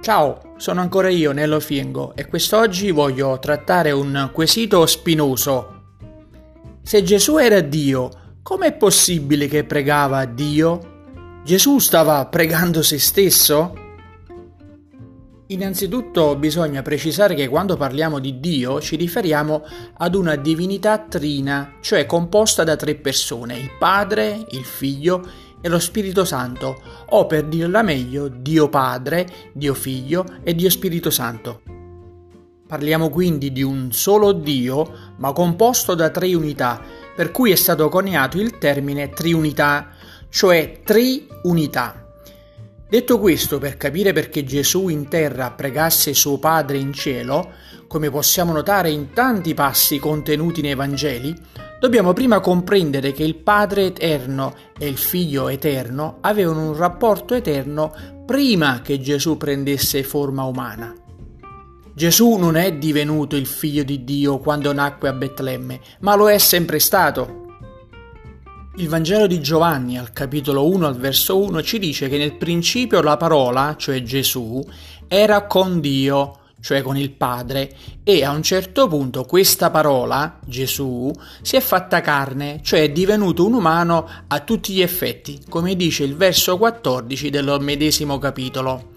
Ciao, sono ancora io, Nello Fiengo, e quest'oggi voglio trattare un quesito spinoso. Se Gesù era Dio, com'è possibile che pregava a Dio? Gesù stava pregando se stesso? Innanzitutto bisogna precisare che quando parliamo di Dio ci riferiamo ad una divinità trina, cioè composta da tre persone, il Padre, il Figlio e lo Spirito Santo, o per dirla meglio, Dio Padre, Dio Figlio e Dio Spirito Santo. Parliamo quindi di un solo Dio, ma composto da tre unità, per cui è stato coniato il termine triunità, cioè triunità. Detto questo, per capire perché Gesù in terra pregasse suo Padre in cielo, come possiamo notare in tanti passi contenuti nei Vangeli, dobbiamo prima comprendere che il Padre eterno e il Figlio eterno avevano un rapporto eterno prima che Gesù prendesse forma umana. Gesù non è divenuto il figlio di Dio quando nacque a Betlemme, ma lo è sempre stato. Il Vangelo di Giovanni al capitolo 1 al verso 1 ci dice che nel principio la parola, cioè Gesù, era con Dio, cioè con il Padre, e a un certo punto questa parola, Gesù, si è fatta carne, cioè è divenuto un umano a tutti gli effetti, come dice il verso 14 del medesimo capitolo.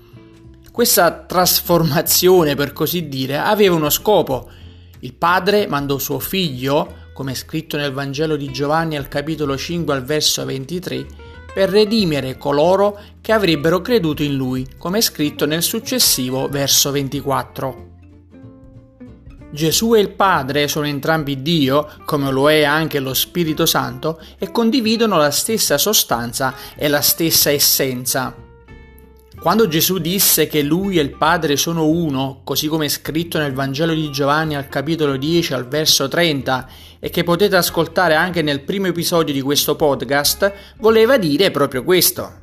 Questa trasformazione, per così dire, aveva uno scopo. Il Padre mandò suo figlio, come è scritto nel Vangelo di Giovanni al capitolo 5 al verso 23, per redimere coloro che avrebbero creduto in lui, come è scritto nel successivo verso 24. Gesù e il Padre sono entrambi Dio, come lo è anche lo Spirito Santo, e condividono la stessa sostanza e la stessa essenza. Quando Gesù disse che lui e il Padre sono uno, così come è scritto nel Vangelo di Giovanni al capitolo 10 al verso 30 e che potete ascoltare anche nel primo episodio di questo podcast, voleva dire proprio questo.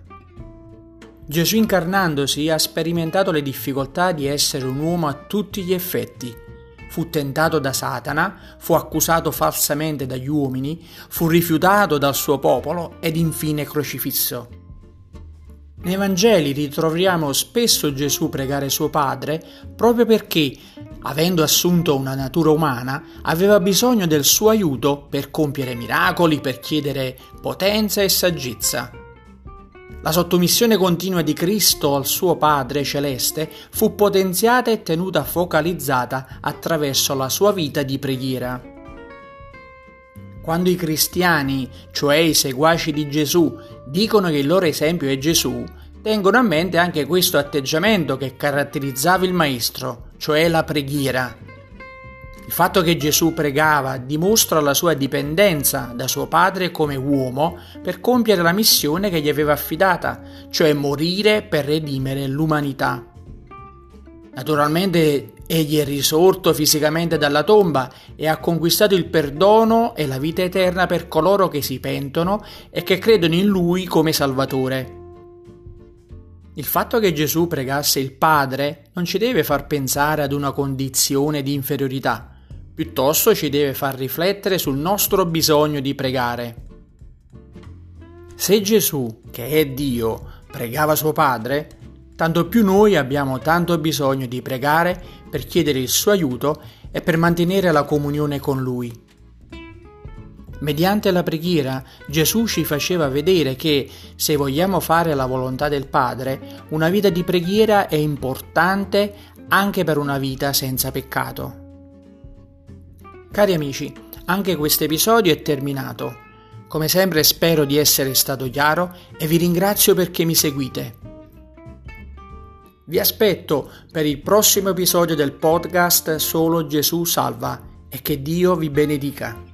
Gesù incarnandosi ha sperimentato le difficoltà di essere un uomo a tutti gli effetti. Fu tentato da Satana, fu accusato falsamente dagli uomini, fu rifiutato dal suo popolo ed infine crocifisso. Nei Vangeli ritroviamo spesso Gesù pregare suo Padre proprio perché, avendo assunto una natura umana, aveva bisogno del suo aiuto per compiere miracoli, per chiedere potenza e saggezza. La sottomissione continua di Cristo al suo Padre celeste fu potenziata e tenuta focalizzata attraverso la sua vita di preghiera. Quando i cristiani, cioè i seguaci di Gesù, dicono che il loro esempio è Gesù, tengono a mente anche questo atteggiamento che caratterizzava il Maestro, cioè la preghiera. Il fatto che Gesù pregava dimostra la sua dipendenza da suo padre come uomo per compiere la missione che gli aveva affidata, cioè morire per redimere l'umanità. Naturalmente egli è risorto fisicamente dalla tomba e ha conquistato il perdono e la vita eterna per coloro che si pentono e che credono in lui come Salvatore. Il fatto che Gesù pregasse il Padre non ci deve far pensare ad una condizione di inferiorità, piuttosto ci deve far riflettere sul nostro bisogno di pregare. Se Gesù, che è Dio, pregava suo Padre, tanto più noi abbiamo tanto bisogno di pregare per chiedere il suo aiuto e per mantenere la comunione con Lui. Mediante la preghiera Gesù ci faceva vedere che, se vogliamo fare la volontà del Padre, una vita di preghiera è importante anche per una vita senza peccato. Cari amici, anche questo episodio è terminato. Come sempre spero di essere stato chiaro e vi ringrazio perché mi seguite. Vi aspetto per il prossimo episodio del podcast Solo Gesù Salva e che Dio vi benedica.